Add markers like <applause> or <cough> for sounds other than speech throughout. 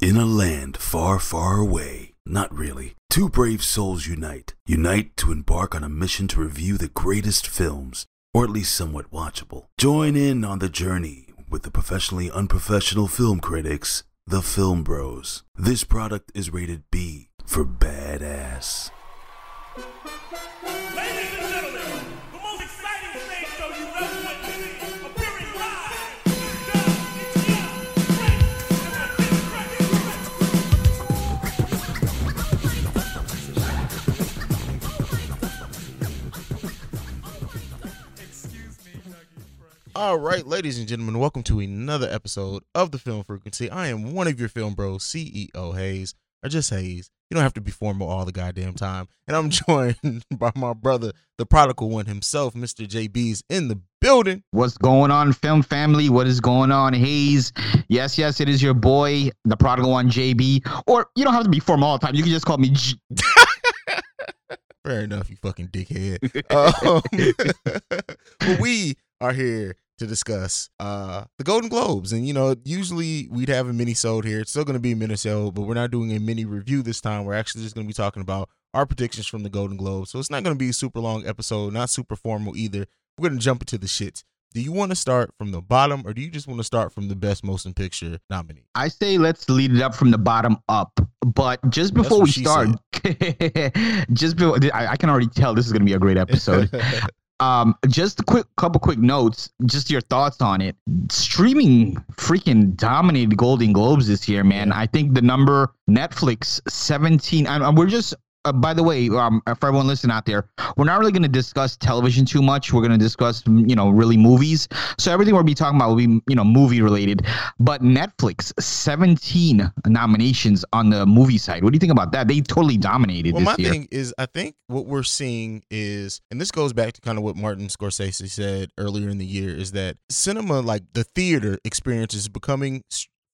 In a land far, far away, not really, two brave souls unite. Unite to embark on a mission to review the greatest films, or at least somewhat watchable. Join in on the journey with the professionally unprofessional film critics, the Film Bros. This product is rated B for badass. All right, ladies and gentlemen, welcome to another episode of the Film Frequency. I am one of your film bros, CEO Haize, or just Haize. You don't have to be formal all the goddamn time. And I'm <laughs> joined by my brother, the prodigal one himself, Mr. JB's in the building. What's going on, film family? What is going on, Haize? Yes, yes, it is your boy, the prodigal one, JB. Or you don't have to be formal all the time. You can just call me. J- <laughs> Fair enough, you fucking dickhead. <laughs> um, but we are here to discuss uh the Golden Globes, and you know, usually we'd have a mini sold here. It's still going to be a mini sold, but we're not doing a mini review this time. We're actually just going to be talking about our predictions from the Golden Globes. So it's not going to be a super long episode, not super formal either. We're going to jump into the shits. Do you want to start from the bottom, or do you just want to start from the best motion picture nominee? I say let's lead it up from the bottom up. But just before we start, <laughs> just before I, I can already tell this is going to be a great episode. <laughs> um, just a quick couple quick notes. Just your thoughts on it. Streaming freaking dominated Golden Globes this year, man. I think the number Netflix seventeen. And and we're just. Uh, by the way, um, for everyone listening out there, we're not really going to discuss television too much. We're going to discuss, you know, really movies. So everything we'll be talking about will be, you know, movie related. But Netflix, 17 nominations on the movie side. What do you think about that? They totally dominated Well, my this year. thing is, I think what we're seeing is, and this goes back to kind of what Martin Scorsese said earlier in the year, is that cinema, like the theater experience, is becoming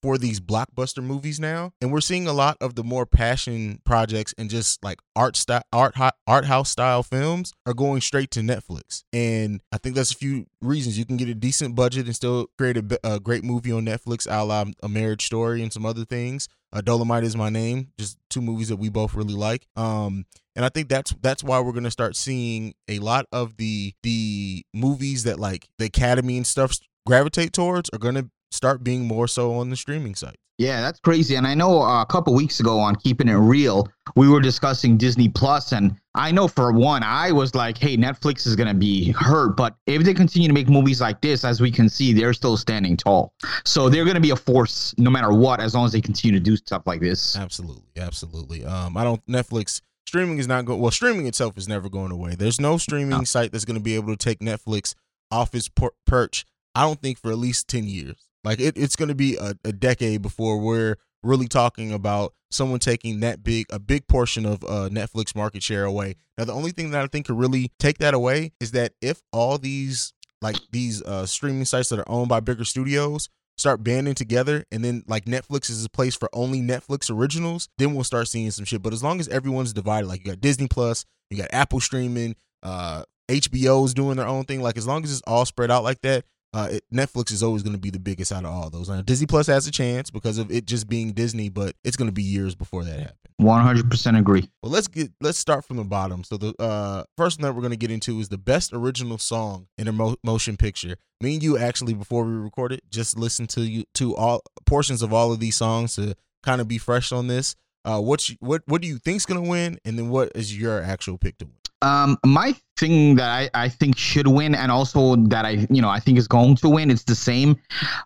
for these blockbuster movies now, and we're seeing a lot of the more passion projects and just like art style, art art house style films are going straight to Netflix, and I think that's a few reasons. You can get a decent budget and still create a great movie on Netflix, a la A Marriage Story and some other things. Uh, Dolomite is my name. Just two movies that we both really like. Um, and I think that's that's why we're gonna start seeing a lot of the the movies that like the Academy and stuff gravitate towards are gonna start being more so on the streaming site. Yeah, that's crazy. And I know uh, a couple weeks ago on Keeping It Real, we were discussing Disney Plus, and I know for one, I was like, "Hey, Netflix is gonna be hurt," but if they continue to make movies like this, as we can see, they're still standing tall. So they're gonna be a force no matter what, as long as they continue to do stuff like this. Absolutely, absolutely. Um, I don't Netflix streaming is not going. Well, streaming itself is never going away. There's no streaming No. site that's going to be able to take Netflix off its per- perch. I don't think for at least ten years. Like it, it's going to be a, a decade before we're really talking about someone taking that big a big portion of uh, Netflix market share away. Now, the only thing that I think could really take that away is that if all these like these uh, streaming sites that are owned by bigger studios start banding together and then like Netflix is a place for only Netflix originals, then we'll start seeing some shit. But as long as everyone's divided, like you got Disney Plus, you got Apple streaming, uh HBO's doing their own thing, like as long as it's all spread out like that, uh it, Netflix is always going to be the biggest out of all those. Now, Disney Plus has a chance because of it just being Disney, but it's going to be years before that happens. One hundred percent agree. Well, let's get let's start from the bottom. So the uh, first one that we're gonna get into is the best original song in a mo- motion picture. Me and you actually before we recorded just listened to you to all portions of all of these songs to kind of be fresh on this. Uh, what you, what what do you think's gonna win, and then what is your actual pick to win? Um, my thing that I, I think should win, and also that I you know I think is going to win, it's the same.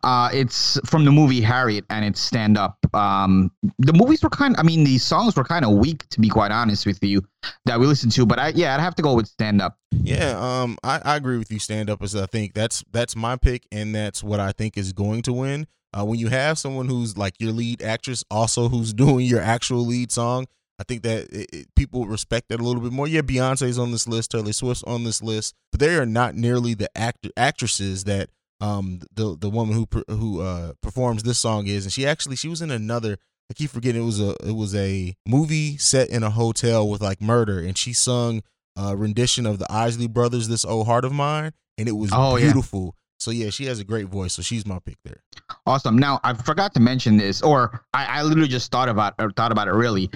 Uh, it's from the movie Harriet, and it's Stand Up. Um, the movies were kind. I mean, the songs were kind of weak, to be quite honest with you, that we listened to. But I yeah, I'd have to go with Stand Up. Yeah, um, I, I agree with you. Stand up as I think that's that's my pick, and that's what I think is going to win. Uh, when you have someone who's like your lead actress, also who's <laughs> doing your actual lead song, I think that it, it, people respect that a little bit more. Yeah, Beyonce's on this list, Taylor Swift's on this list, but they are not nearly the actor actresses that um the the woman who who uh performs this song is, and she actually she was in another. I keep forgetting it was a it was a movie set in a hotel with like murder, and she sung a rendition of the Isley Brothers, "This Old Heart of Mine," and it was Oh, beautiful. So yeah, she has a great voice. So she's my pick there. Awesome. Now I forgot to mention this, or I, I literally just thought about or thought about it. Really,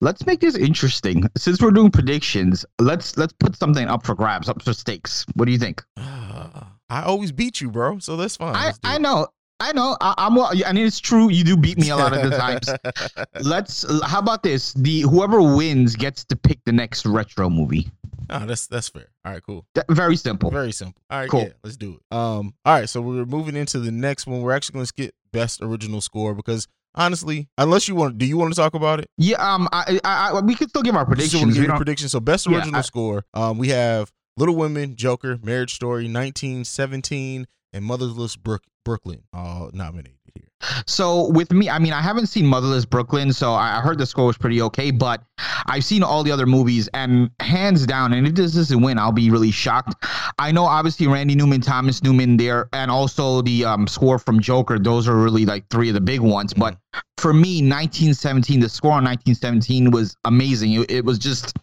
let's make this interesting. Since we're doing predictions, let's let's put something up for grabs, up for stakes. What do you think? <sighs> I always beat you, bro. So that's fine. I, I know, I know. I, I'm. well- I mean, it's true. You do beat me a lot of the times. <laughs> Let's. How about this? The whoever wins gets to pick the next retro movie. Ah, that's that's fair. All right, cool. That- very simple. Very simple. All right, Cool. yeah, let's do it. Um, all right, so we're moving into the next one. We're actually going to skip best original score because honestly, unless you want, do you want to talk about it? Yeah. Um. I. I. I we could still give our predictions. We give predictions. So best Yeah, original I- score. Um, we have Little Women, Joker, Marriage Story, 1917, and Motherless Brook Brooklyn all nominated here. So with me, I mean, I haven't seen Motherless Brooklyn, so I heard the score was pretty okay, but I've seen all the other movies, and hands down, and if this doesn't win, I'll be really shocked. I know, obviously, Randy Newman, Thomas Newman, there, and also the um, score from Joker. Those are really like three of the big ones. But for me, 1917, the score on 1917 was amazing. It, it was just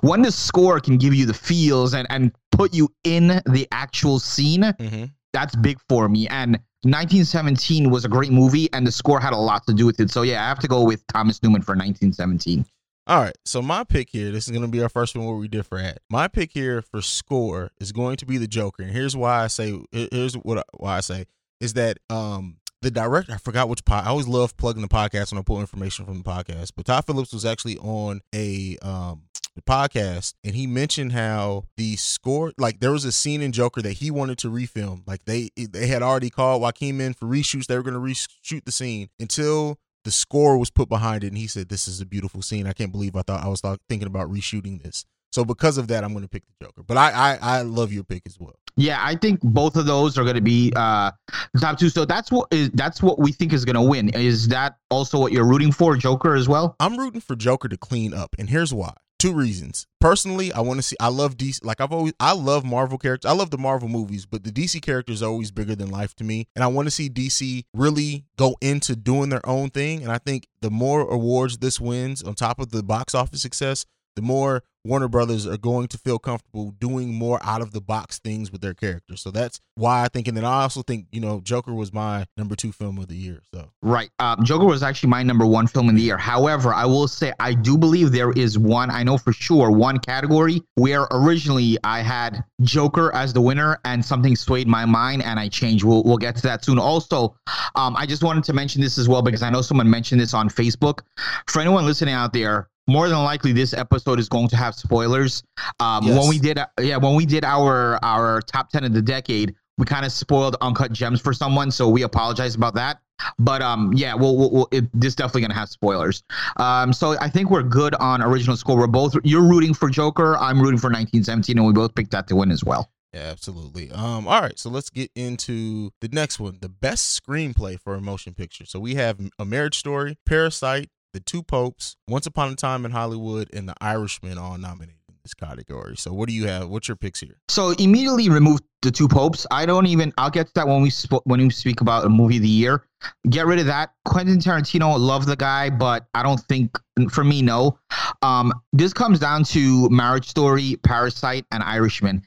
when the score can give you the feels and and put you in the actual scene Mm-hmm. That's big for me. And 1917 was a great movie, and the score had a lot to do with it. So yeah, I have to go with Thomas Newman for 1917. All right, so my pick here, this is going to be our first one where we differ at. My pick here for score is going to be the Joker, and here's why I say here's what I, why I say is that um the director I forgot which pod I always love plugging the podcast when I pull information from the podcast, but Todd Phillips was actually on a um podcast and he mentioned how the score like there was a scene in Joker that he wanted to refilm like they they had already called Joaquin in for reshoots they were going to reshoot the scene until the score was put behind it and he said this is a beautiful scene i can't believe i thought i was thinking about reshooting this so because of that i'm going to pick the joker but I, I i love your pick as well Yeah, I think both of those are going to be uh, top two. So that's what is that's what we think is going to win. Is that also what you're rooting for, Joker as well? i'm rooting for joker to clean up and here's why two reasons personally i want to see i love dc like i've always i love marvel characters i love the marvel movies but the dc characters are always bigger than life to me and i want to see dc really go into doing their own thing and i think the more awards this wins on top of the box office success the more Warner Brothers are going to feel comfortable doing more out of the box things with their characters. So that's why I think, and then I also think, you know, Joker was my number two film of the year. So Right. Um, Joker was actually my number one film in the year. However, I will say I do believe there is one, I know for sure, one category where originally I had Joker as the winner and something swayed my mind and I changed. We'll, we'll get to that soon. Also, um, I just wanted to mention this as well because I know someone mentioned this on Facebook. For anyone listening out there, more than likely this episode is going to have spoilers. Um, Yes. When we did, yeah, when we did our our top ten of the decade, we kind of spoiled uncut gems for someone, so we apologize about that. But um, yeah, we'll, we'll, we'll it, this definitely gonna have spoilers. Um, so I think we're good on original score. We're both you're rooting for Joker, I'm rooting for 1917, and we both picked that to win as well. yeah, absolutely. Um, all right, so let's get into the next one, the best screenplay for a motion picture. So we have A Marriage Story, Parasite, The Two Popes, Once Upon a Time in Hollywood, and The Irishman all nominated in this category. So what do you have? What's your picks here? So immediately remove the two popes. I don't even. I'll get to that when we sp- when we speak about a movie of the year. Get rid of that. Quentin Tarantino, love the guy, but I don't think for me, no. Um, this comes down to Marriage Story, Parasite, and Irishman.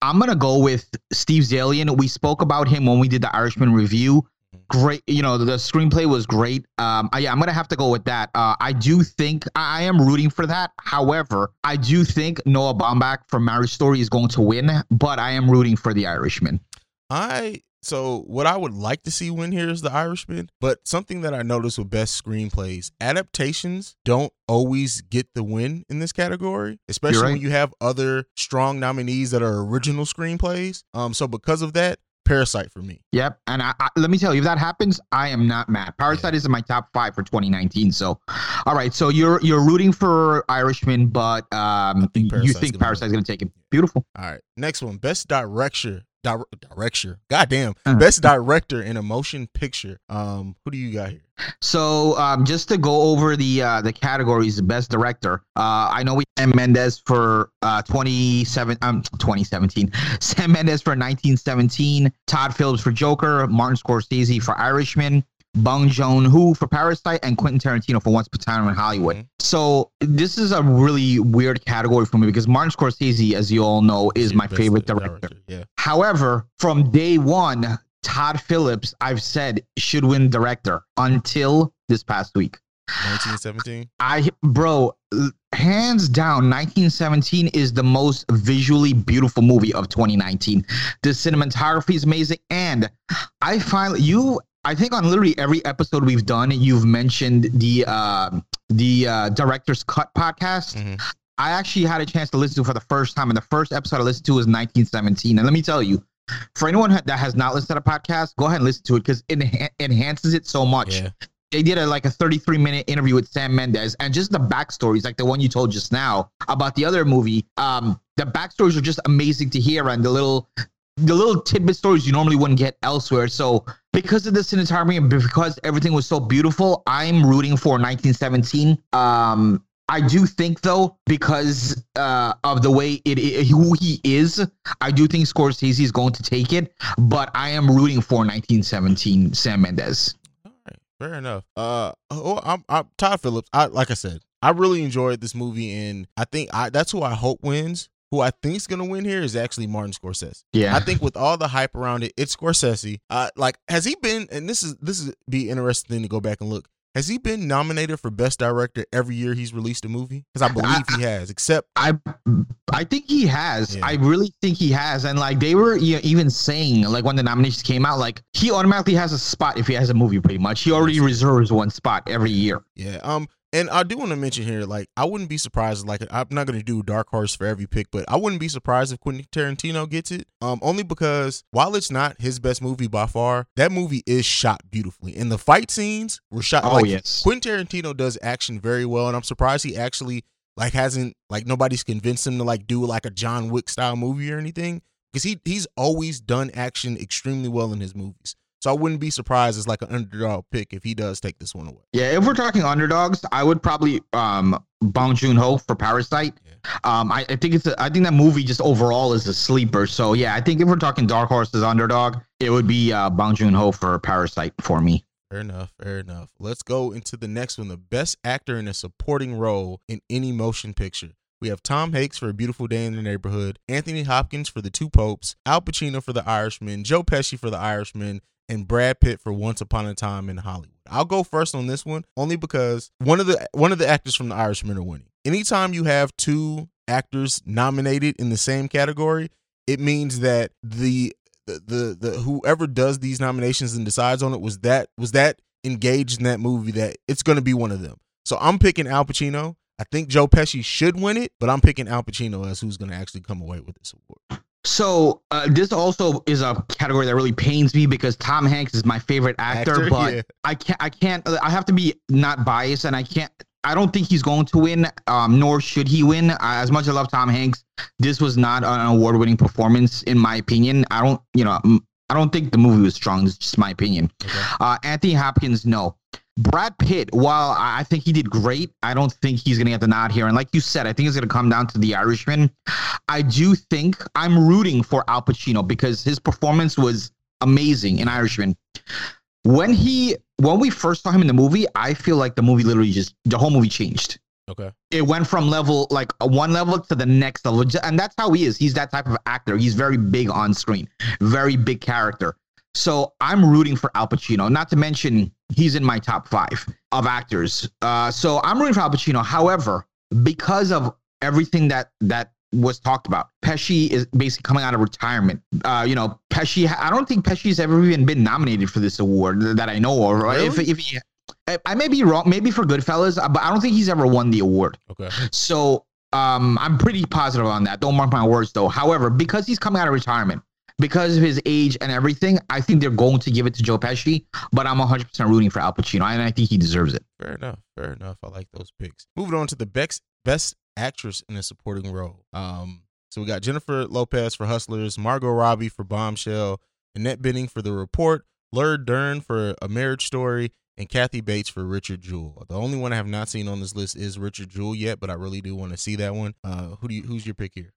I'm gonna go with Steve Zaillian. We spoke about him when we did the Irishman review. Great, you know the, screenplay was great. Um, I, yeah, I'm gonna have to go with that. Uh, I do think I, I am rooting for that. However, I do think Noah Baumbach from Marriage Story is going to win, but I am rooting for the Irishman. I so what I would like to see win here is the Irishman, but something that I noticed with best screenplays, adaptations don't always get the win in this category, especially right. when you have other strong nominees that are original screenplays. Um, so because of that, Parasite for me. Yep, and I, I, let me tell you, if that happens, I am not mad. Parasite is in my top five for 2019. So, all right, so you're you're rooting for Irishman, but um, think you think Parasite's going to take it. Beautiful. All right, next one, best director. Di- director. Goddamn. Uh-huh. Best director in a motion picture. Um, who do you got here? So um, just to go over the uh, the categories, best director. Uh, I know we Sam Mendes for uh, 27 um 2017. Sam Mendes for 1917. Todd Phillips for Joker. Martin Scorsese for Irishman. Bong Joon-ho for Parasite, and Quentin Tarantino for Once Upon a Time in Hollywood. Mhm. So this is a really weird category for me because Martin Scorsese, as you all know, is Your my favorite uh, director. Yeah. However, from day one, Todd Phillips, I've said, should win director until this past week. 1917. I, bro, hands down, 1917 is the most visually beautiful movie of 2019. The cinematography is amazing. And I finally, you, I think on literally every episode we've done, you've mentioned the, uh, the uh, director's cut podcast. Mhm. I actually had a chance to listen to for the first time, and the first episode I listened to was 1917. And let me tell you, for anyone that has not listened to the podcast, go ahead and listen to it because it enha- enhances it so much. Yeah. They did a like a 33 minute interview with Sam Mendes, and just the backstories, like the one you told just now about the other movie. Um, the backstories are just amazing to hear, and the little the little tidbit stories you normally wouldn't get elsewhere. So because of the cinematography and because everything was so beautiful, I'm rooting for 1917. Um, I do think though, because uh, of the way it, i who he is, I do think Scorsese is going to take it. But I am rooting for 1917 Sam Mendes. All right, fair enough. Uh, oh, I'm, I'm Todd Phillips. I like I said, I really enjoyed this movie, and I think I that's who I hope wins. Who I think is gonna win here is actually Martin Scorsese. Yeah, I think with all the hype around it, it's Scorsese. Uh, like has he been? And this is this is be interesting to go back and look. Has he been nominated for best director every year he's released a movie? Because I believe he has, except I I think he has. Yeah. I really think he has. And like they were e- even saying, like when the nominations came out, like he automatically has a spot if he has a movie. Pretty much, he already reserves one spot every year. Yeah. Um. And I do want to mention here, like, I wouldn't be surprised. Like, I'm not going to do dark horse for every pick, but I wouldn't be surprised if Quentin Tarantino gets it. Um, only because while it's not his best movie by far, that movie is shot beautifully, and the fight scenes were shot. Oh, like, yes. Quentin Tarantino does action very well, and I'm surprised he actually like hasn't like nobody's convinced him to like do like a John Wick style movie or anything because he he's always done action extremely well in his movies. So I wouldn't be surprised as like an underdog pick if he does take this one away. Yeah, if we're talking underdogs, I would probably um Bong Joon Ho for Parasite. Um, I, I think it's a, I think that movie just overall is a sleeper. So yeah, I think if we're talking dark horses underdog, it would be uh, Bong Joon Ho for Parasite for me. Fair enough. Fair enough. Let's go into the next one. The best actor in a supporting role in any motion picture. We have Tom Hanks for A Beautiful Day in the Neighborhood, Anthony Hopkins for The Two Popes, Al Pacino for The Irishman, Joe Pesci for The Irishman, and Brad Pitt for Once Upon a Time in Hollywood. I'll go first on this one only because one of the one of the actors from The Irishman are winning. Anytime you have two actors nominated in the same category, it means that the the the, the whoever does these nominations and decides on it was that was that engaged in that movie that it's going to be one of them. So I'm picking Al Pacino. I think Joe Pesci should win it, but I'm picking Al Pacino as who's going to actually come away with this award. So uh, this also is a category that really pains me because Tom Hanks is my favorite actor, Actor, <laughs> but yeah. I can't I can't I have to be not biased and I can't I don't think he's going to win, um, nor should he win. As much as I love Tom Hanks, this was not an award-winning performance, in my opinion. I don't, you know, I don't think the movie was strong. It's just my opinion. Uh, Anthony Hopkins, no. Brad Pitt, while I think he did great, I don't think he's going to get the nod here. And like you said, I think it's going to come down to The Irishman. I do think I'm rooting for Al Pacino because his performance was amazing in Irishman. When he, when we first saw him in the movie, I feel like the movie literally just the whole movie changed. Okay. It went from level like one level to the next level, and that's how he is. He's that type of actor. He's very big on screen, very big character. So I'm rooting for Al Pacino. Not to mention he's in my top five of actors. Uh, so I'm rooting for Al Pacino. However, because of everything that that was talked about, Pesci is basically coming out of retirement. Uh, you know, Pesci. I don't think Pesci's ever even been nominated for this award that I know of. Right? If Really? if he, I- I may be wrong, maybe for Goodfellas, uh, but I don't think he's ever won the award. Okay. So um, I'm pretty positive on that. Don't mark my words though. However, because he's coming out of retirement, because of his age and everything, I think they're going to give it to Joe Pesci. But I'm 100 percent rooting for Al Pacino, and I think he deserves it. Fair enough. Fair enough. I like those picks. Moving on to the best best actress in a supporting role. Um, so we got Jennifer Lopez for Hustlers, Margot Robbie for Bombshell, Annette Bening for The Report, Laura Dern for A Marriage Story, and Kathy Bates for Richard Jewell. The only one I have not seen on this list is Richard Jewell yet, but I really do want to see that one. Uh, who do you? Who's your pick here?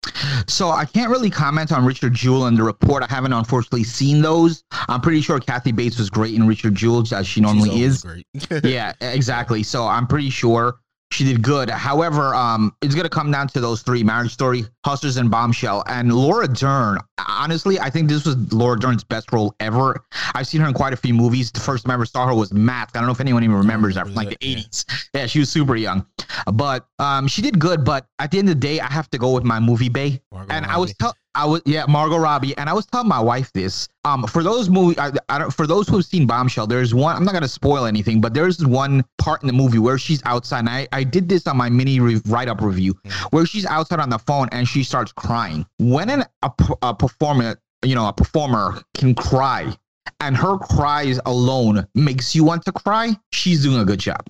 So I can't really comment on Richard Jewell and the report. I haven't unfortunately seen those. I'm pretty sure Kathy Bates was great in Richard Jewell as she normally is. great. <laughs> yeah, exactly. So I'm pretty sure she did good. However, um, it's gonna come down to those three: Marriage Story, Hustlers, and Bombshell. And Laura Dern. Honestly, I think this was Laura Dern's best role ever. I've seen her in quite a few movies. The first time I ever saw her was Mask. I don't know if anyone even remembers that from like the 80s. Yeah, she was super young, but um, she did good. But at the end of the day, I have to go with my movie bay. Margot and I was Robbie. tell I was yeah Margot Robbie, and I was telling my wife this. Um, for those movie, I, I don't for those who've seen Bombshell, there's one. I'm not gonna spoil anything, but there's one part in the movie where she's outside. And I I did this on my mini re- write up review, where she's outside on the phone and she starts crying. When an, a a performer, you know, a performer can cry, and her cries alone makes you want to cry, she's doing a good job.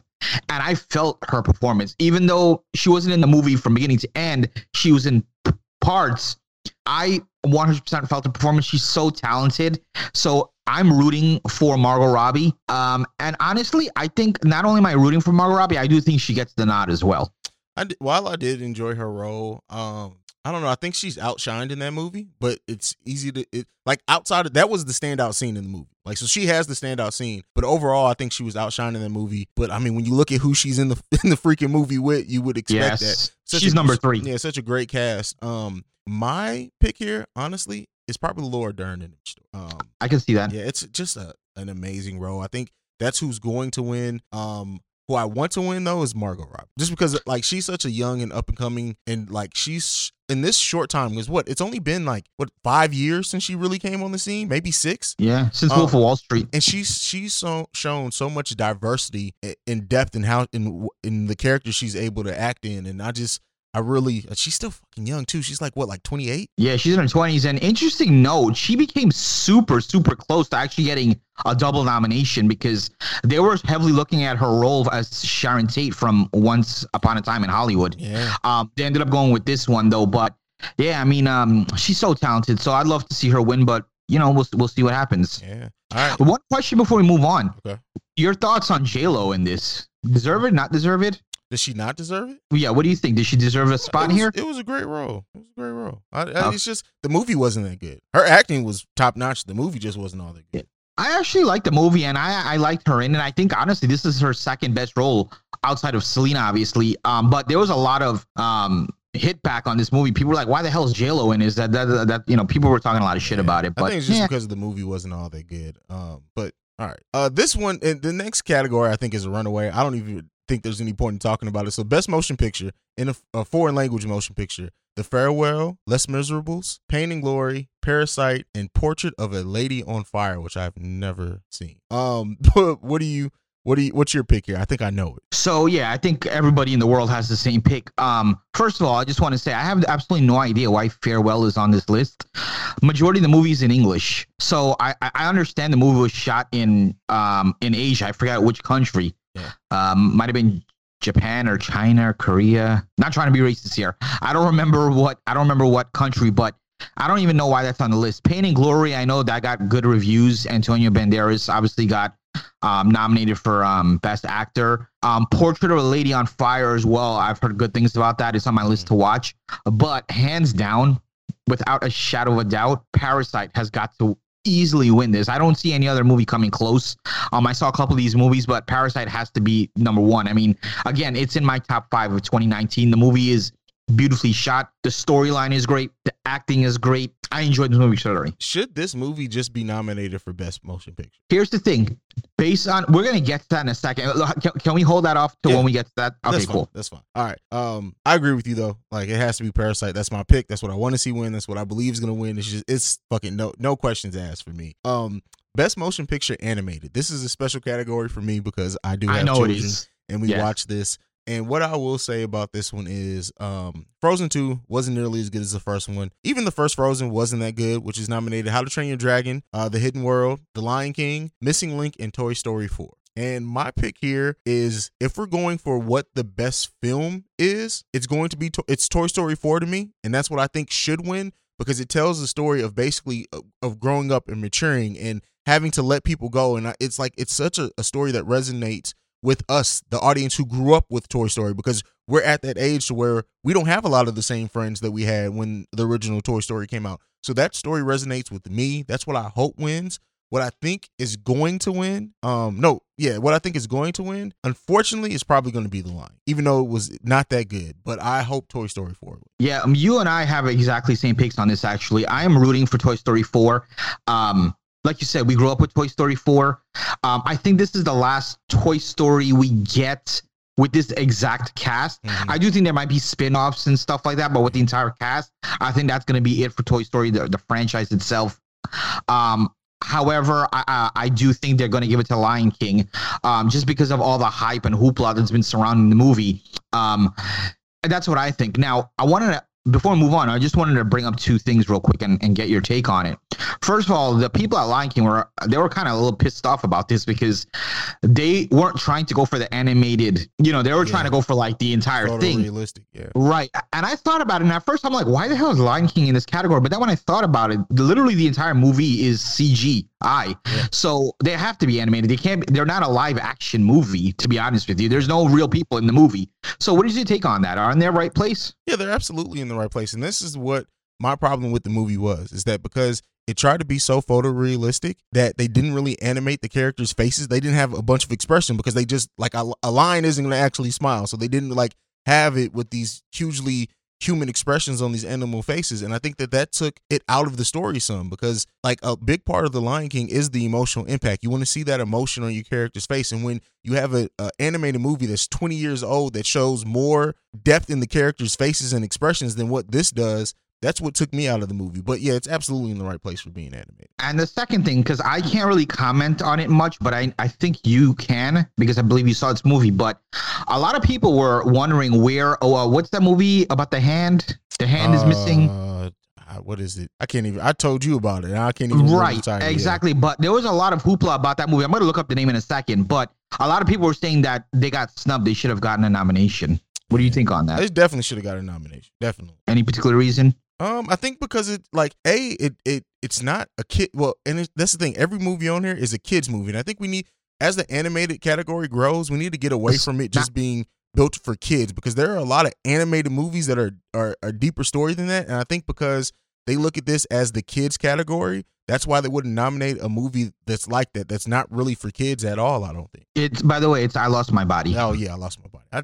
And I felt her performance, even though she wasn't in the movie from beginning to end. She was in parts. I 100% felt the performance. She's so talented. So I'm rooting for Margot Robbie. Um, and honestly, I think not only am I rooting for Margot Robbie, I do think she gets the nod as well. I did, while I did enjoy her role, um, I don't know. I think she's outshined in that movie, but it's easy to it, like outside of that was the standout scene in the movie. Like so, she has the standout scene, but overall, I think she was outshined in the movie. But I mean, when you look at who she's in the <laughs> in the freaking movie with, you would expect that. Such she's a- number three. Yeah, such a great cast. Um, my pick here, honestly, is probably Laura Dern in it. Um, I can see that. yeah, it's just a an amazing role. I think that's who's going to win. Um, who I want to win though is Margot Robbie, just because like she's such a young and up and coming, and like she's in this short time because what? It's only been like what five years since she really came on the scene, maybe six, Yeah, since Um, Wolf of Wall Street. and she's she's so shown so much diversity in depth and how in in the characters she's able to act in, and I just I really she's still fucking young too. She's like what like twenty eight. Yeah, she's in her twenties. And interesting note, she became super, super close to actually getting a double nomination because they were heavily looking at her role as Sharon Tate from Once Upon a Time in Hollywood. Yeah, Um, they ended up going with this one though. But yeah, I mean, um, she's so talented. So I'd love to see her win, but you know, we'll we'll see what happens. yeah. All right. One question before we move on. Okay. Your thoughts on J Lo in this? Deserve it? Not deserve it? Does she not deserve it? Yeah. What do you think? Did she deserve a spot it was, here? It was a great role. It was a great role. I, I, Oh. It's just the movie wasn't that good. Her acting was top notch. The movie just wasn't all that good. I actually liked the movie, and I I liked her in, it. I think honestly this is her second best role outside of Selena, obviously. Um, but there was a lot of um hit back on this movie. People were like, "Why the hell is J Lo in?" Is that that, that that you know people were talking a lot of shit Yeah. about it, I but think it's just yeah. because the movie wasn't all that good. Um, but all right. Uh, this one, and the next category, I think is a runaway. I don't even think there's any point in talking about it. So, best motion picture in a, a foreign language motion picture: The Farewell, Les Miserables, Pain and Glory, Parasite, and Portrait of a Lady on Fire, which I've never seen. Um, <laughs> what do you? What do you? What's your pick here? I think I know it. So yeah, I think everybody in the world has the same pick. Um, first of all, I just want to say I have absolutely no idea why Farewell is on this list. Majority of the movie is in English, so I I I understand the movie was shot in um in Asia. I forgot which country. Yeah. Um, might have been Japan or China or Korea. Not trying to be racist here. I don't remember what I don't remember what country, but I don't even know why that's on the list. Pain and Glory, I know that got good reviews. Antonio Banderas obviously got um, nominated for um, Best Actor. Um, Portrait of a Lady on Fire as well. I've heard good things about that. It's on my list to watch. But hands down, without a shadow of a doubt, Parasite has got to easily win this. I don't see any other movie coming close. Um, I saw a couple of these movies, but Parasite has to be number one. I mean, again, it's in my top five of 2019. The movie is beautifully shot. The storyline is great. The acting is great. I enjoyed this movie thoroughly. Should this movie just be nominated for best motion picture? Here's the thing. Based on, we're gonna get to that in a second. Can, can we hold that off to Yeah. when we get to that? Okay, That's cool. Fine. That's fine. All right. Um, I agree with you though. Like it has to be Parasite. That's my pick. That's what I want to see win. That's what I believe is gonna win. It's just it's fucking no no questions asked for me. Um, best motion picture animated. This is a special category for me because I do have I know children it is. and we watch this. And what I will say about this one is um Frozen 2 wasn't nearly as good as the first one. Even the first Frozen wasn't that good, which is nominated How to Train Your Dragon, uh, The Hidden World, The Lion King, Missing Link, and Toy Story 4. And my pick here is if we're going for what the best film is, it's going to be to- it's Toy Story 4 to me, and that's what I think should win because it tells the story of basically of, of growing up and maturing and having to let people go, and it's like it's such a, a story that resonates with us, the audience who grew up with Toy Story, because we're at that age to where we don't have a lot of the same friends that we had when the original Toy Story came out. So that story resonates with me. That's what I hope wins. What I think is going to win, um, no, yeah, what I think is going to win, unfortunately, is probably going to be the line, even though it was not that good. But I hope Toy Story 4 wins. Yeah, um, you and I have exactly same picks on this. Actually, I am rooting for Toy Story four. Um, like you said, we grew up with Toy Story four. Um, I think this is the last Toy Story we get with this exact cast. Mhm. I do think there might be spin-offs and stuff like that, but with the entire cast, I think that's going to be it for Toy Story, the, the franchise itself. Um, however, I, I, I do think they're going to give it to Lion King, um, just because of all the hype and hoopla that's been surrounding the movie. Um, and that's what I think. Now, I wanted to before we move on, I just wanted to bring up two things real quick and, and get your take on it. First of all, the people at Lion King were they were kind of a little pissed off about this because they weren't trying to go for the animated, you know, they were trying to go for like the entire thing. Realistic, yeah. Right. And I thought about it. And at first, I'm like, why the hell is Lion King in this category? But then when I thought about it, literally the entire movie is CGI. Yeah. So they have to be animated. They can't, they're not a live action movie, to be honest with you. There's no real people in the movie. So what is your take on that? Are in their right place? Yeah, they're absolutely in the right place. And this is what my problem with the movie was is that because it tried to be so photorealistic that they didn't really animate the characters' faces. They didn't have a bunch of expression because they just like a, a lion isn't going to actually smile. So they didn't like have it with these hugely human expressions on these animal faces. And i think that that took it out of the story some because like a big part of the lion king is the emotional impact. You want to see that emotion on your character's face. And when you have a, a animated movie that's 20 years old that shows more depth in the characters faces and expressions than what this does that's what took me out of the movie but yeah it's absolutely in the right place for being animated And the second thing, because I can't really comment on it much, but I, I think you can because I believe you saw this movie. But a lot of people were wondering where, oh, uh, what's that movie about the hand? The hand is missing. uh, uh, what is it i can't even i told you about it and i can't even Right, exactly. But there was a lot of hoopla about that movie. I'm going to look up the name in a second. But a lot of people were saying that they got snubbed. They should have gotten a nomination. What do you think on that? they definitely should have got a nomination definitely Any particular reason? Um, I think because it like a it it it's not a kid. Well, and that's the thing. Every movie on here is a kids movie, and I think we need as the animated category grows, we need to get away It's from it not- just being built for kids because there are a lot of animated movies that are are a deeper story than that, and I think because they look at this as the kids category, that's why they wouldn't nominate a movie that's like that. That's not really for kids at all. I don't think. It's by the way, it's I lost my body. Oh yeah, I lost my body. I,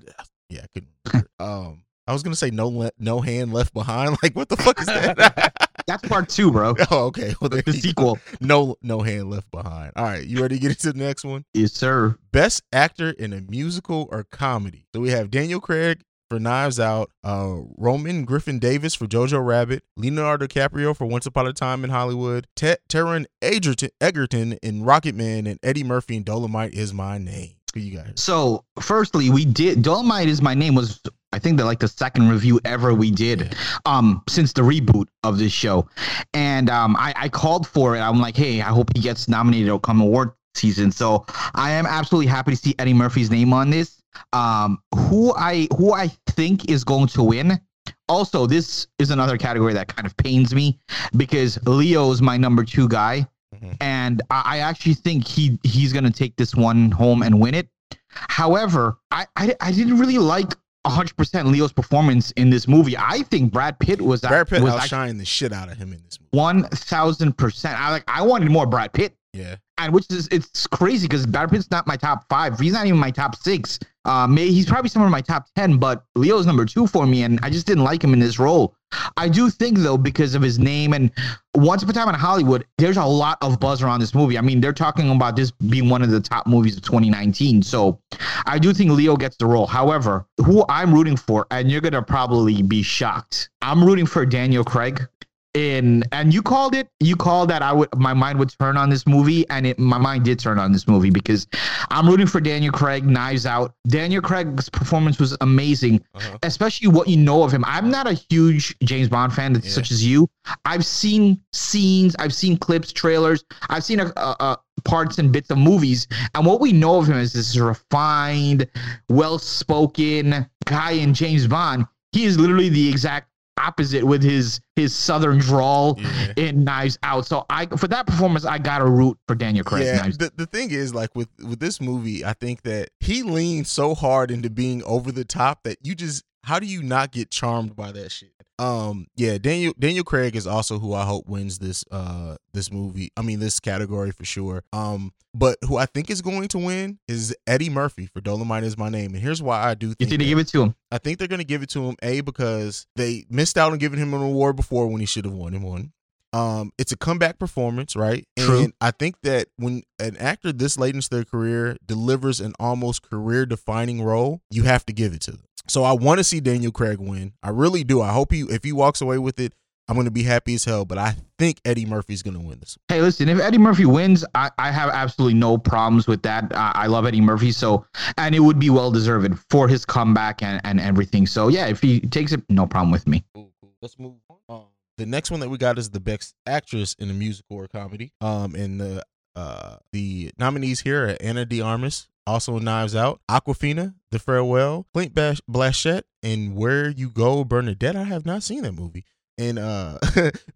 yeah, I couldn't. Um, I was gonna say no le- no hand left behind. <laughs> Like what the fuck is that? <laughs> That's part two, bro. <laughs> Oh, okay. Well, The go. sequel. No, no hand left behind. All right, you ready to get into the next one? Yes, sir. Best actor in a musical or comedy. So we have Daniel Craig for Knives Out, uh, Roman Griffin Davis for Jojo Rabbit, Leonardo DiCaprio for Once Upon a Time in Hollywood, Te- Taron Egerton, Egerton in Rocketman, and Eddie Murphy in Dolomite is my name. Who you got? So, firstly, we did Dolomite is my name was I think that like the second review ever we did um since the reboot of this show. And um I, I called for it. I'm like, hey, I hope he gets nominated or come award season. So I am absolutely happy to see Eddie Murphy's name on this. Um who I who I think is going to win. Also, this is another category that kind of pains me because Leo is my number two guy Mhm. and I, I actually think he he's gonna take this one home and win it. However, I I, I didn't really like 100% Leo's performance in this movie. I think Brad Pitt was uh, Brad Pitt was outshined the shit out of him in this movie. one thousand percent. I like I wanted more Brad Pitt, Yeah. and which is it's crazy because Brad Pitt's not my top five. He's not even my top six. Uh, may he's probably somewhere in my top ten, but Leo's number two for me, and I just didn't like him in this role. I do think though because of his name and Once Upon a Time in Hollywood, there's a lot of buzz around this movie. I mean, they're talking about this being one of the top movies of 2019. So I do think Leo gets the role. However, who I'm rooting for, and you're gonna probably be shocked, I'm rooting for Daniel Craig. In and you called it, you called that I would my mind would turn on this movie, and it my mind did turn on this movie because I'm rooting for Daniel Craig, Knives Out. Daniel Craig's performance was amazing Uh-huh. especially what you know of him. I'm not a huge James Bond fan, Yeah. such as you. I've seen scenes, I've seen clips, trailers, I've seen a, a, a parts and bits of movies, and what we know of him is this refined, well-spoken guy in James Bond. He is literally the exact opposite with his his southern drawl Yeah. in Knives Out. So I for that performance, I got a root for Daniel Craig. Yeah, the, the thing is, like with with this movie, I think that he leaned so hard into being over the top that you just how do you not get charmed by that shit? Um, yeah, Daniel Daniel Craig is also who I hope wins this uh this movie. I mean this category for sure. Um, but who I think is going to win is Eddie Murphy for Dolomite is my name, and here's why I do You think think they give it to him? I think they're going to give it to him a because they missed out on giving him an award before when he should have won him one. Um, it's a comeback performance, right? True. And I think that when an actor this late into their career delivers an almost career defining role, you have to give it to them. So I want to see Daniel Craig win. I really do. I hope he if he walks away with it, I'm going to be happy as hell. But I think Eddie Murphy's going to win this. Hey, listen, if Eddie Murphy wins, I, I have absolutely no problems with that. I, I love Eddie Murphy, so and it would be well deserved for his comeback and, and everything. So yeah, if he takes it, no problem with me. Cool, cool. Let's move on. Um, the next one that we got is the best actress in a musical or comedy. Um, and the uh the nominees here are Ana de Armas, also Knives Out, Awkwafina, The Farewell, Clint Blanchett, and Where You Go, Bernadette. I have not seen that movie. And uh, <laughs>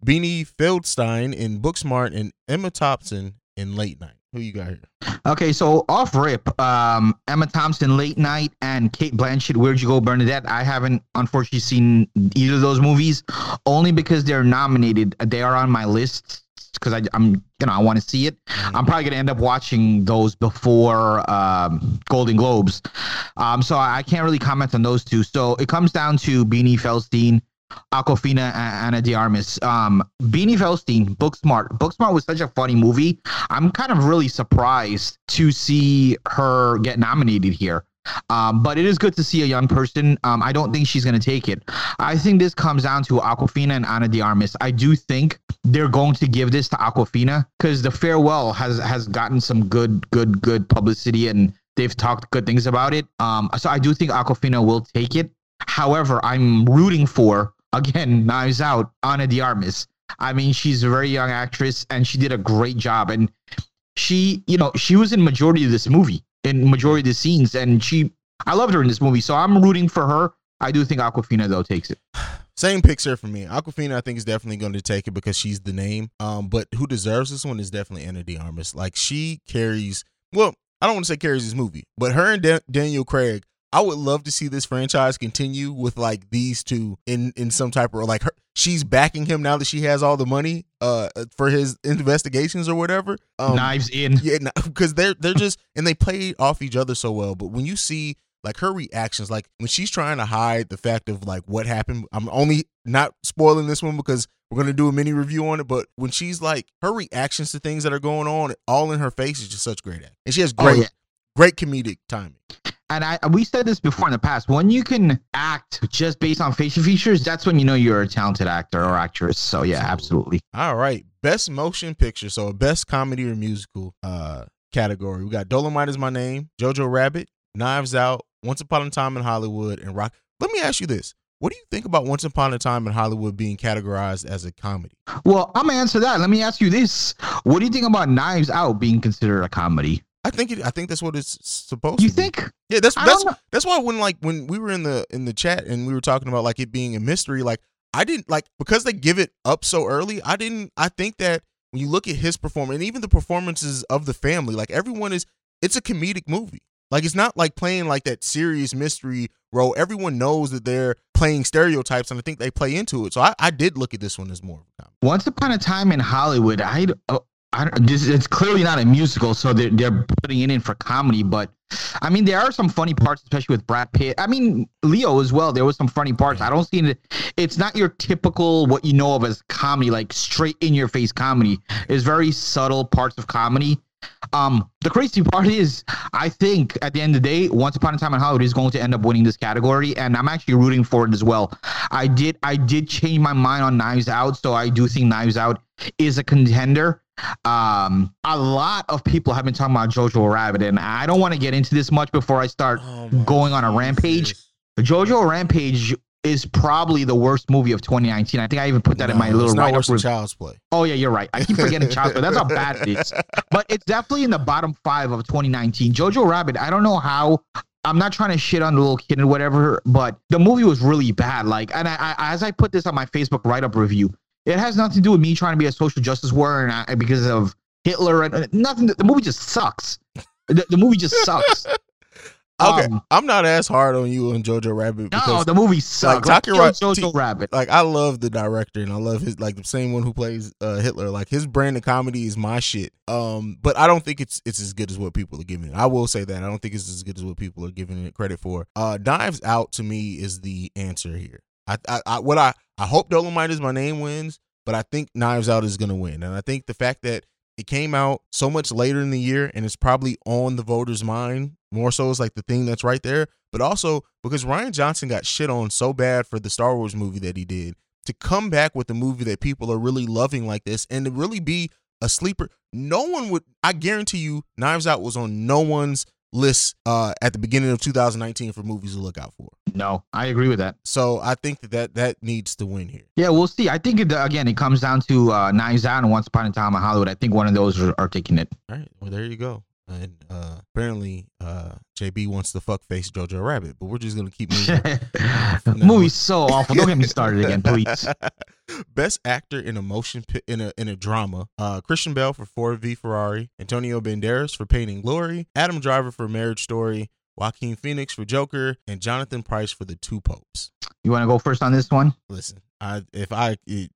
Beanie Feldstein in Booksmart, and Emma Thompson in Late Night. Who you got here? Okay, so off rip, um, Emma Thompson, Late Night, and Cate Blanchett, Where'd You Go, Bernadette? I haven't unfortunately seen either of those movies, only because they're nominated. They are on my list because I'm, you know, I want to see it. I'm probably gonna end up watching those before um, Golden Globes, um, so I I can't really comment on those two. So it comes down to Beanie Feldstein. Awkwafina and Ana de Armas. Um, Beanie Feldstein, Booksmart. Booksmart was such a funny movie. I'm kind of really surprised to see her get nominated here. Um, but it is good to see a young person. Um, I don't think she's going to take it. I think this comes down to Awkwafina and Ana de Armas. I do think they're going to give this to Awkwafina because the farewell has has gotten some good, good, good publicity and they've talked good things about it. Um, so I do think Awkwafina will take it. However, I'm rooting for again <laughs> Knives Out Ana de Armas. I mean, she's a very young actress and she did a great job. And she, you know, she was in majority of this movie, in majority of the scenes, and she, I loved her in this movie. So I'm rooting for her. I do think Awkwafina though takes it. Same picture for me. Awkwafina, I think, is definitely going to take it because she's the name. Um, but who deserves this one is definitely Ana de Armas. Like she carries. Well, I don't want to say carries this movie, but her and Da- Daniel Craig. I would love to see this franchise continue with like these two in in some type of like her. She's backing him now that she has all the money uh for his investigations or whatever. Um, Knives in. <laughs> yeah, because they're they're just <laughs> and they play off each other so well. But when you see like her reactions, like when she's trying to hide the fact of like what happened, I'm only not spoiling this one because we're gonna do a mini review on it. But when she's like her reactions to things that are going on, all in her face is just such great acting, and she has Oh, great yeah. great comedic timing. And I we said this before in the past. When you can act just based on facial features, that's when you know you're a talented actor or actress. So yeah, absolutely. All right, best motion picture, so a best comedy or musical uh category. We got Dolomite is my name, Jojo Rabbit, Knives Out, Once Upon a Time in Hollywood, and Rock. Let me ask you this: What do you think about Once Upon a Time in Hollywood being categorized as a comedy? Well, I'm gonna answer that. Let me ask you this: What do you think about Knives Out being considered a comedy? I think it. I think that's what it's supposed You to. be. You think? Yeah, that's I that's that's why when like when we were in the in the chat and we were talking about like it being a mystery, like I didn't like because they give it up so early. I didn't. I think that when you look at his performance and even the performances of the family, like everyone is, it's a comedic movie. Like it's not like playing like that serious mystery role. Everyone knows that they're playing stereotypes, and I think they play into it. So I, I did look at this one as more of a comedy. Once upon a time in Hollywood, I, uh, this it's clearly not a musical, so they're they're putting it in for comedy. But I mean, there are some funny parts, especially with Brad Pitt. I mean, Leo as well. There was some funny parts. I don't see it. It's not your typical what you know of as comedy, like straight in your face comedy. It's very subtle parts of comedy. Um, the crazy <laughs> part is, I think at the end of the day, Once Upon a Time in Hollywood is going to end up winning this category, and I'm actually rooting for it as well. I did, I did change my mind on Knives Out, so I do think Knives Out is a contender. Um, a lot of people have been talking about Jojo Rabbit, and I don't want to get into this much before I start going on a rampage. Jojo Rampage is probably the worst movie of 2019. I think I even put that in my little not worse than Child's Play. Oh yeah, you're right. I keep forgetting Child's Play. That's how bad <laughs> it is. But it's definitely in the bottom five of 2019. Jojo Rabbit. I don't know how I'm not trying to shit on the little kid or whatever, but the movie was really bad. Like, and I, I as I put this on my Facebook write up review, it has nothing to do with me trying to be a social justice warrior and I, because of Hitler and uh, nothing. The movie just sucks. The, the movie just sucks. <laughs> Okay, Um, I'm not as hard on you on Jojo Rabbit no, because the movie sucks. Like, kill T- Jojo Rabbit. like I love the director and I love his like the same one who plays uh, Hitler. Like his brand of comedy is my shit. Um, but I don't think it's it's as good as what people are giving it. I will say that I don't think it's as good as what people are giving it credit for. Uh, Knives Out to me is the answer here. I, I, I what I I hope Dolomite is my name wins, but I think Knives Out is gonna win, and I think the fact that it came out so much later in the year and it's probably on the voters' mind more so is like the thing that's right there. But also because Rian Johnson got shit on so bad for the Star Wars movie that he did, to come back with a movie that people are really loving like this and to really be a sleeper, no one would I guarantee you Knives Out was on no one's list uh at the beginning of 2019 for movies to look out for. No, I agree with that. So I think that that, that needs to win here. Yeah, we'll see. I think it, again, it comes down to uh, Knives Out and Once Upon a Time in Hollywood. I think one of those are, are taking it. All right, well there you go. And uh apparently uh JB wants to fuck face Jojo Rabbit, but we're just gonna keep moving. <laughs> movie's so awful. Don't get me started again, please. <laughs> Best actor in a motion pi- in a in a drama. Uh, Christian Bale for Ford v Ferrari, Antonio Banderas for Pain and Glory, Adam Driver for Marriage Story, Joaquin Phoenix for Joker, and Jonathan Pryce for The Two Popes. You want to go first on this one? Listen, I if I it,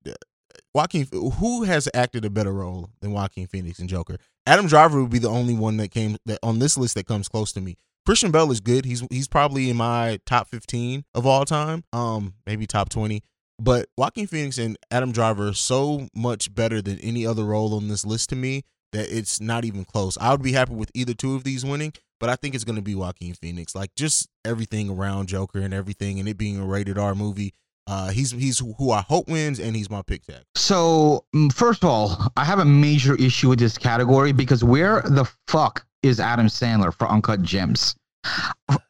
Joaquin, who has acted a better role than Joaquin Phoenix and Joker? Adam Driver would be the only one that came that on this list that comes close to me. Christian Bale is good. He's he's probably in my top fifteen of all time. Um, maybe top twenty. But Joaquin Phoenix and Adam Driver are so much better than any other role on this list to me that it's not even close. I would be happy with either two of these winning, but I think it's going to be Joaquin Phoenix. Like just everything around Joker and everything, and it being a rated R movie. Uh, he's he's who I hope wins, and he's my pick tag. So, mm, first of all, I have a major issue with this category because where the fuck is Adam Sandler for Uncut Gems?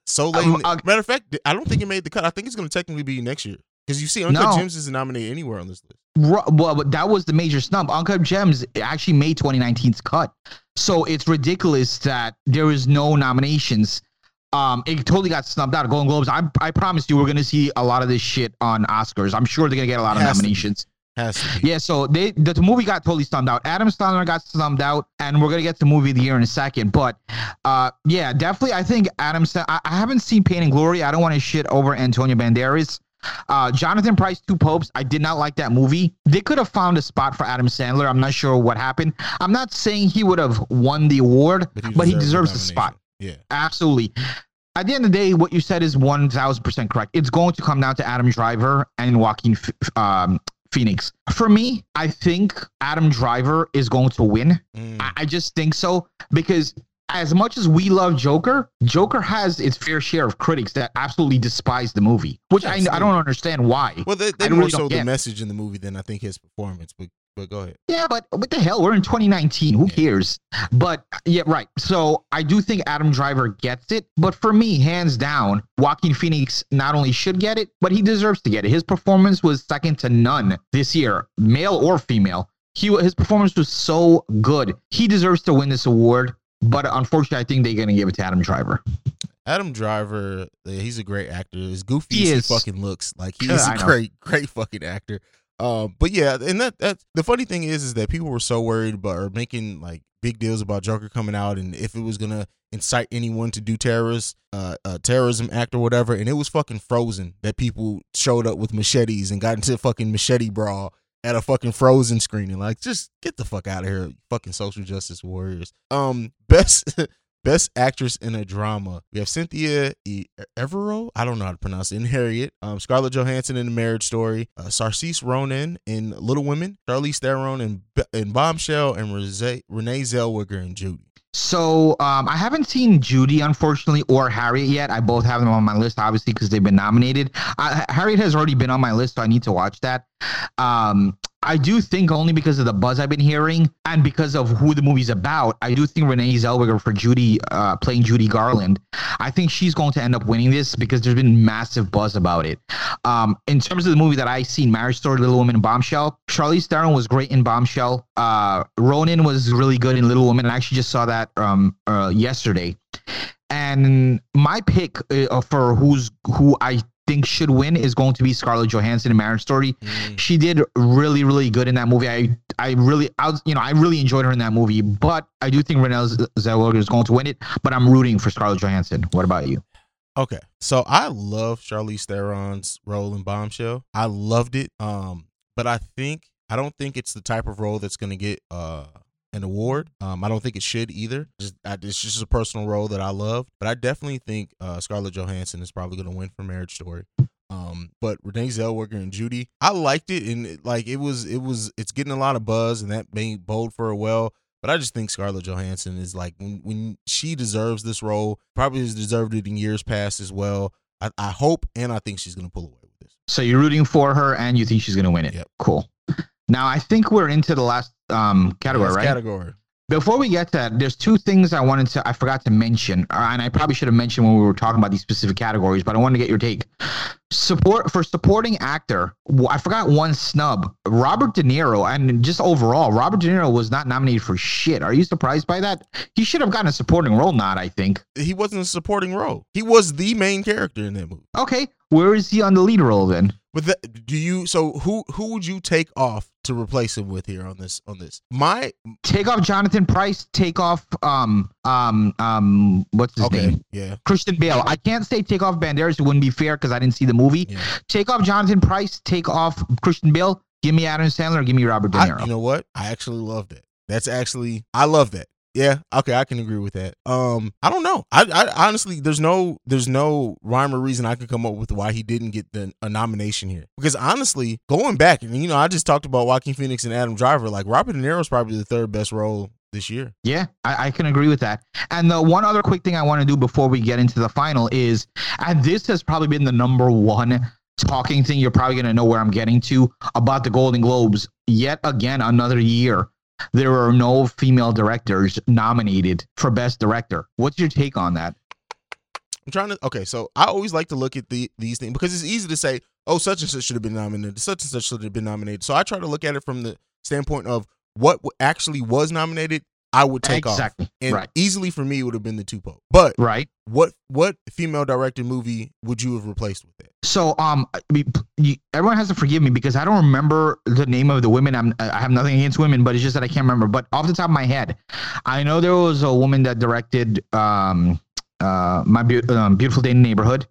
So late. Um, uh, matter of fact, I don't think he made the cut. I think it's going to technically be next year because you see, Uncut No. Gems isn't nominated anywhere on this list. Well, but that was the major snub. Uncut Gems actually made 2019's cut. So it's ridiculous that there is no nominations. Um, it totally got snubbed out. of Golden Globes. I, I promise you, we're gonna see a lot of this shit on Oscars. I'm sure they're gonna get a lot of to nominations. Yeah, so they the, the movie got totally stumped out. Adam Sandler got stumped out, and we're gonna get to movie of the year in a second. But uh, yeah, definitely, I think Adam. Sa- I, I haven't seen Pain and Glory. I don't want to shit over Antonio Banderas. Uh, Jonathan Pryce, Two Popes. I did not like that movie. They could have found a spot for Adam Sandler. I'm not sure what happened. I'm not saying he would have won the award, but he, deserves the spot. Yeah. Absolutely. At the end of the day, what you said is one thousand percent correct. It's going to come down to Adam Driver and Joaquin um, Phoenix. For me, I think Adam Driver is going to win. Mm. I, I just think so because as much as we love Joker, Joker has its fair share of critics that absolutely despise the movie, which I, I don't understand why. Well, they, they I more really so the message in the movie than I think his performance. But but go ahead. Yeah, but what the hell? We're in 2019. Who Yeah. cares? But yeah, right. So I do think Adam Driver gets it. But for me, hands down, Joaquin Phoenix not only should get it, but he deserves to get it. His performance was second to none this year, male or female. He his performance was so good. He deserves to win this award. But unfortunately, I think they're gonna give it to Adam Driver. Adam Driver, he's a great actor. As goofy He as he is. fucking looks, like he <laughs> is a know. great, great fucking actor. Um, but yeah, and that that the funny thing is, is that people were so worried about or making like big deals about Joker coming out and if it was gonna incite anyone to do terrorist, uh, uh terrorism act or whatever, and it was fucking Frozen that people showed up with machetes and got into a fucking machete brawl at a fucking Frozen screening. Like, just get the fuck out of here, fucking social justice warriors. Um, best. <laughs> Best actress in a drama. We have Cynthia e- Evero. I don't know how to pronounce it. In Harriet. Um, Scarlett Johansson in The Marriage Story. Uh, Saoirse Ronan in Little Women. Charlize Theron in, in Bombshell. And Renee, Renee Zellweger in Judy. So um, I haven't seen Judy, unfortunately, or Harriet yet. I both have them on my list, obviously, because they've been nominated. Harriet has already been on my list, so I need to watch that. Um, I do think only because of the buzz I've been hearing and because of who the movie's about, I do think Renee Zellweger for Judy, uh, playing Judy Garland, I think she's going to end up winning this because there's been massive buzz about it. Um, in terms of the movie that I seen, Marriage Story, Little Women, Bombshell, Charlize Theron was great in Bombshell. Uh, Ronan was really good in Little Women. I actually just saw that um, uh, yesterday. And my pick uh, for who's who I think should win is going to be Scarlett Johansson in Marriage Story. Mm. She did really, really good in that movie. I, I really, I was, you know, I really enjoyed her in that movie. But I do think Renee Zellweger is going to win it. But I'm rooting for Scarlett Johansson. What about you? Okay, so I love Charlize Theron's role in Bombshell. I loved it. Um, but I think I don't think it's the type of role that's going to get uh an award. Um, I don't think it should either. Just I, it's just a personal role that I love. But I definitely think uh, Scarlett Johansson is probably going to win for Marriage Story. Um, but Renee Zellweger and Judy, I liked it, and it, like it was, it was, it's getting a lot of buzz, and that being bold for a well. But I just think Scarlett Johansson is like when when she deserves this role, probably has deserved it in years past as well. I, I hope and I think she's gonna pull away with this. So you're rooting for her and you think she's going to win it. Yep. Cool. Now I think we're into the last um category, right? Category. Before we get to that, there's two things I wanted to I forgot to mention, uh, and I probably should have mentioned when we were talking about these specific categories, but I wanted to get your take. Support for supporting actor, I forgot one snub. Robert De Niro, and just overall, Robert De Niro was not nominated for shit. Are you surprised by that? He should have gotten a supporting role nod, I think. He wasn't a supporting role. He was the main character in that movie. Okay, where is he on the lead role then? But that, do you? So who who would you take off to replace him with here on this on this? My Take off Jonathan Pryce. Take off um um um what's his okay, name? yeah, Christian Bale. I can't say take off Banderas. It wouldn't be fair because I didn't see the movie. yeah. Take off Jonathan Pryce. Take off Christian Bale. Give me Adam Sandler. Give me Robert De I, Niro. you know what? I actually love that. That's actually I love that. Yeah, okay, I can agree with that. Um, I don't know. I, I honestly, there's no, there's no rhyme or reason I could come up with why he didn't get the a nomination here. Because honestly, going back, and you know, I just talked about Joaquin Phoenix and Adam Driver. Like Robert De Niro is probably the third best role this year. yeah, I, I can agree with that. And the one other quick thing I want to do before we get into the final is, and this has probably been the number one talking thing. You're probably gonna know where I'm getting to about the Golden Globes. Yet again, another year. There are no female directors nominated for Best Director. What's your take on that? I'm trying to. Okay, so I always like to look at the these things because it's easy to say, oh, such and such should have been nominated, such and such should have been nominated. So I try to look at it from the standpoint of what actually was nominated. I would take exactly. off, and right. easily for me it would have been the two Pope. But Right. what what female directed movie would you have replaced with that? So, um, I mean, you, everyone has to forgive me because I don't remember the name of the women. I'm, I have nothing against women, but it's just that I can't remember. But off the top of my head, I know there was a woman that directed, um, uh, my Beau- um, beautiful day in the neighborhood.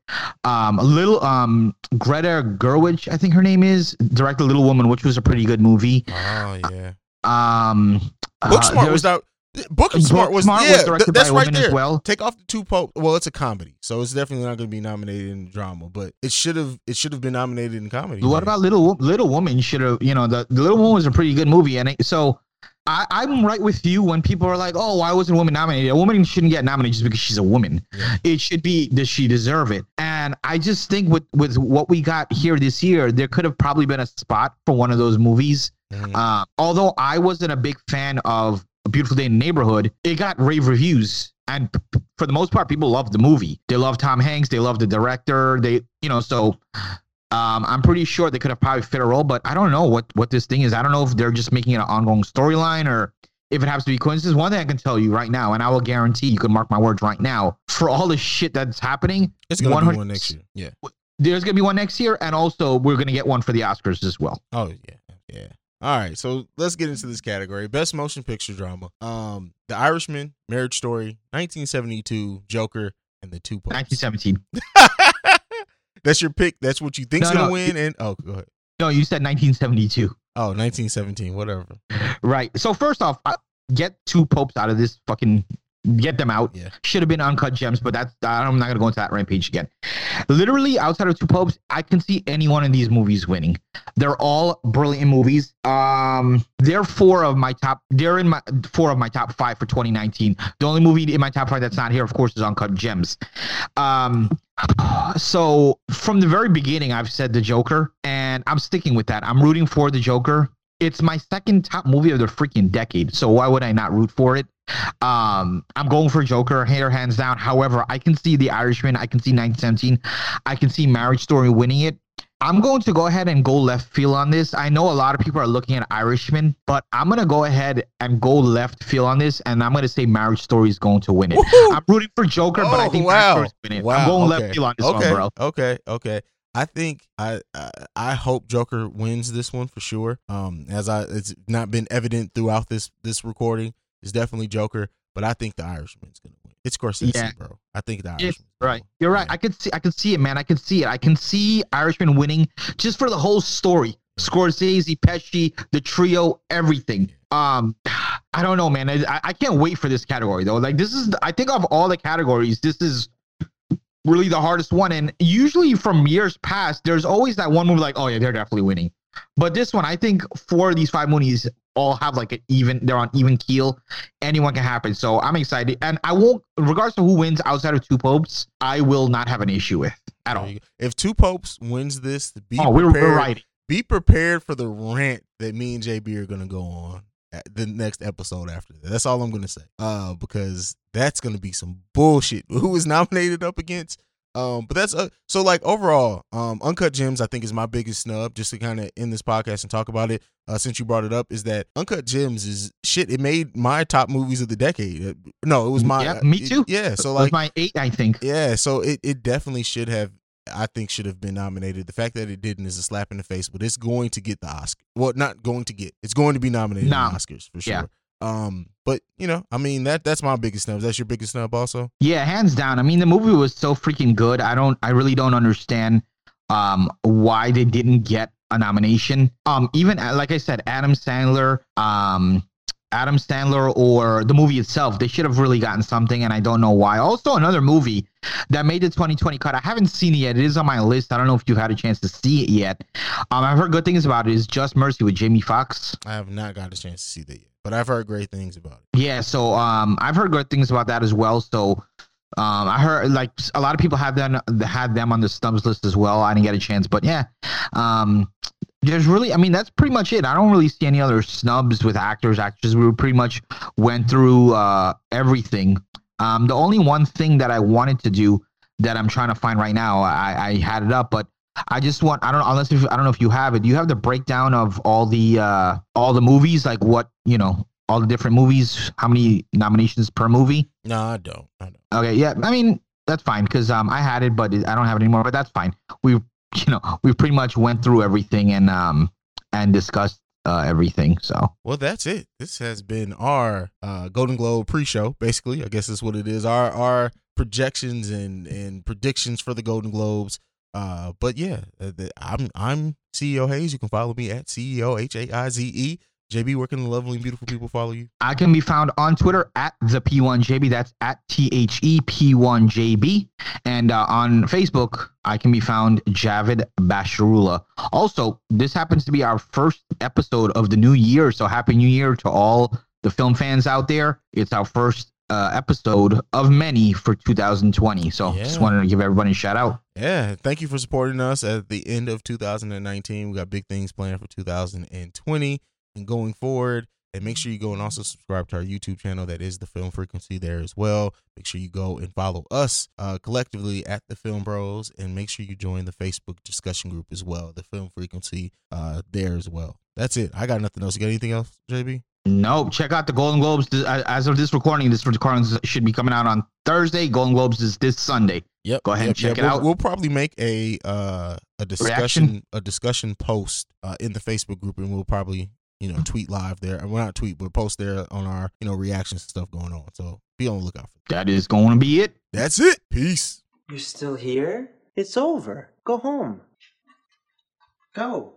Um, a little, um, Greta Gerwig, I think her name is, directed Little Woman, which was a pretty good movie. Oh yeah, Um, uh, Uh-huh. Booksmart there was out. Booksmart was Booksmart yeah. directed th- that's right there. as well. Take off the two Pope. Well, it's a comedy, so it's definitely not going to be nominated in drama. But it should have it should have been nominated in comedy. What man. about Little Little Woman? Should have you know the, the Little Woman was a pretty good movie, and it, so I, I'm right with you when people are like, "Oh, why wasn't a woman nominated?" A woman shouldn't get nominated just because she's a woman. Yeah. It should be does she deserve it? And I just think with with what we got here this year, there could have probably been a spot for one of those movies. Mhm. Uh, although I wasn't a big fan of A Beautiful Day in the Neighborhood, it got rave reviews. And p- for the most part, people loved the movie. They love Tom Hanks. They love the director. They, you know, so um, I'm pretty sure they could have probably fit a role, but I don't know what what this thing is. I don't know if they're just making it an ongoing storyline or if it happens to be coincidence. One thing I can tell you right now, and I will guarantee you can mark my words right now, for all the shit that's happening, It's going to be 100 one next year. Yeah. there's gonna be one next year, and also we're gonna get one for the Oscars as well. Oh yeah, yeah. All right, so let's get into this category: best motion picture drama. Um, The Irishman, Marriage Story, 1972, Joker, and the Two Popes. 1917. <laughs> That's your pick. That's what you think's No, gonna no. win. And oh, go ahead. No, you said 1972. Oh, 1917, whatever. Right. So first off, get two popes out of this fucking. Get them out. Yeah. Should have been uncut gems, but that's I'm not gonna go into that rampage again. Literally, outside of two popes, I can see any one of these movies winning. They're all brilliant movies. Um, they're four of my top. They're in my four of my top five for 2019. The only movie in my top five that's not here, of course, is Uncut Gems. Um, so from the very beginning, I've said the Joker, and I'm sticking with that. I'm rooting for the Joker. It's my second top movie of the freaking decade. So why would I not root for it? Um, I'm going for Joker, hair hands down. However, I can see The Irishman. I can see 1917. I can see Marriage Story winning it. I'm going to go ahead and go left field on this. I know a lot of people are looking at Irishman, but I'm gonna go ahead and go left field on this, and I'm gonna say Marriage Story is going to win it. Woohoo! I'm rooting for Joker, but I Oh, think wow. Marriage Story is winning it. Wow, I'm going okay. left field on this okay, one, bro. Okay, okay. I think I, I I hope Joker wins this one for sure. Um, as I it's not been evident throughout this this recording, it's definitely Joker, but I think the Irishman's gonna win. It's Scorsese, Yeah. bro. I think the Irishman. Right, you're right. I could see, I could see it, man. I could see it. I can see Irishman winning just for the whole story. Scorsese, Pesci, the trio, everything. Um, <sighs> I don't know, man. I, I can't wait for this category though. Like this is, I think of all the categories, this is really the hardest one. And usually from years past, there's always that one movie like, oh yeah, they're definitely winning. But this one, I think four of these five movies all have like an even, they're on even keel. Anyone can happen. So I'm excited. And I won't, regardless of who wins outside of two popes, I will not have an issue with at all. If Two Popes wins this, be Oh, we're, prepared. we're right. Be prepared for the rant that me and JB are gonna go on the next episode after that. That's all I'm gonna say. Uh, because that's gonna be some bullshit. <laughs> Who is nominated up against? Um, but that's uh, so like overall, um, Uncut Gems I think is my biggest snub. Just to kind of end this podcast and talk about it, uh, since you brought it up, is that Uncut Gems is shit. It made my top movies of the decade. Uh, No, it was my. Yeah, me it- too. yeah, so So like my eight, I think. yeah, so it, it definitely should have I think should have been nominated. The fact that it didn't is a slap in the face, but it's going to get the Oscar. Well, not going to get. It's going to be nominated Nom. in the Oscars for sure. Yeah. Um, but you know, I mean that that's my biggest snub. That's your biggest snub also. Yeah, hands down. I mean, the movie was so freaking good. I don't, I really don't understand um why they didn't get a nomination. Um, even like I said, Adam Sandler, um, Adam Sandler or the movie itself, they should have really gotten something, and I don't know why. Also, another movie that made the 2020 cut. I haven't seen it yet. It is on my list. I don't know if you've had a chance to see it yet. Um, I've heard good things about it. Is Just Mercy with Jamie Foxx. I have not got a chance to see that yet, but I've heard great things about it. Yeah, so um, I've heard good things about that as well. So um, I heard like a lot of people have them had them on the snubs list as well. I didn't get a chance, but yeah, um, there's really, I mean, that's pretty much it. I don't really see any other snubs with actors, actresses. We pretty much went through uh, everything. Um, the only one thing that I wanted to do that I'm trying to find right now, I, I had it up, but I just want I don't know unless if I don't know if you have it. Do you have the breakdown of all the uh all the movies, like what you know, all the different movies, how many nominations per movie? No, I don't. I don't. Okay, yeah, I mean that's fine because um I had it, but I don't have it anymore. But that's fine. We you know we pretty much went through everything and um and discussed uh, everything. So Well, that's it. This has been our uh, Golden Globe pre-show. Basically, I guess that's what it is. Our our projections and and predictions for the Golden Globes. Uh, but yeah, uh, I'm I'm CEO Haize. You can follow me at CEO H A I Z E. JB, where can the lovely and beautiful people follow you? I can be found on Twitter at the P1JB. That's at T H E P1JB. And uh, on Facebook, I can be found Javid Basharula. Also, this happens to be our first episode of the new year. So happy new year to all the film fans out there. It's our first uh, episode of many for 2020. So just wanted to give everybody a shout out. Yeah, thank you for supporting us at the end of 2019. We got big things planned for 2020 and going forward. And make sure you go and also subscribe to our YouTube channel. That is the Film Frequency there as well. Make sure you go and follow us uh, collectively at the Film Bros, and make sure you join the Facebook discussion group as well. The Film Frequency uh, there as well. That's it. I got nothing else. You got anything else, JB? Nope. Check out the Golden Globes. As of this recording, this recording should be coming out on Thursday. Golden Globes is this Sunday. Yep. Go ahead and check it we'll, out. We'll probably make a uh, a discussion a discussion post uh, in the Facebook group, and we'll probably you know tweet live there. We're well, not tweet, but post there on our you know reactions and stuff going on. So be on the lookout for that. That is going to be it. That's it. Peace. You're still here? It's over. Go home. Go.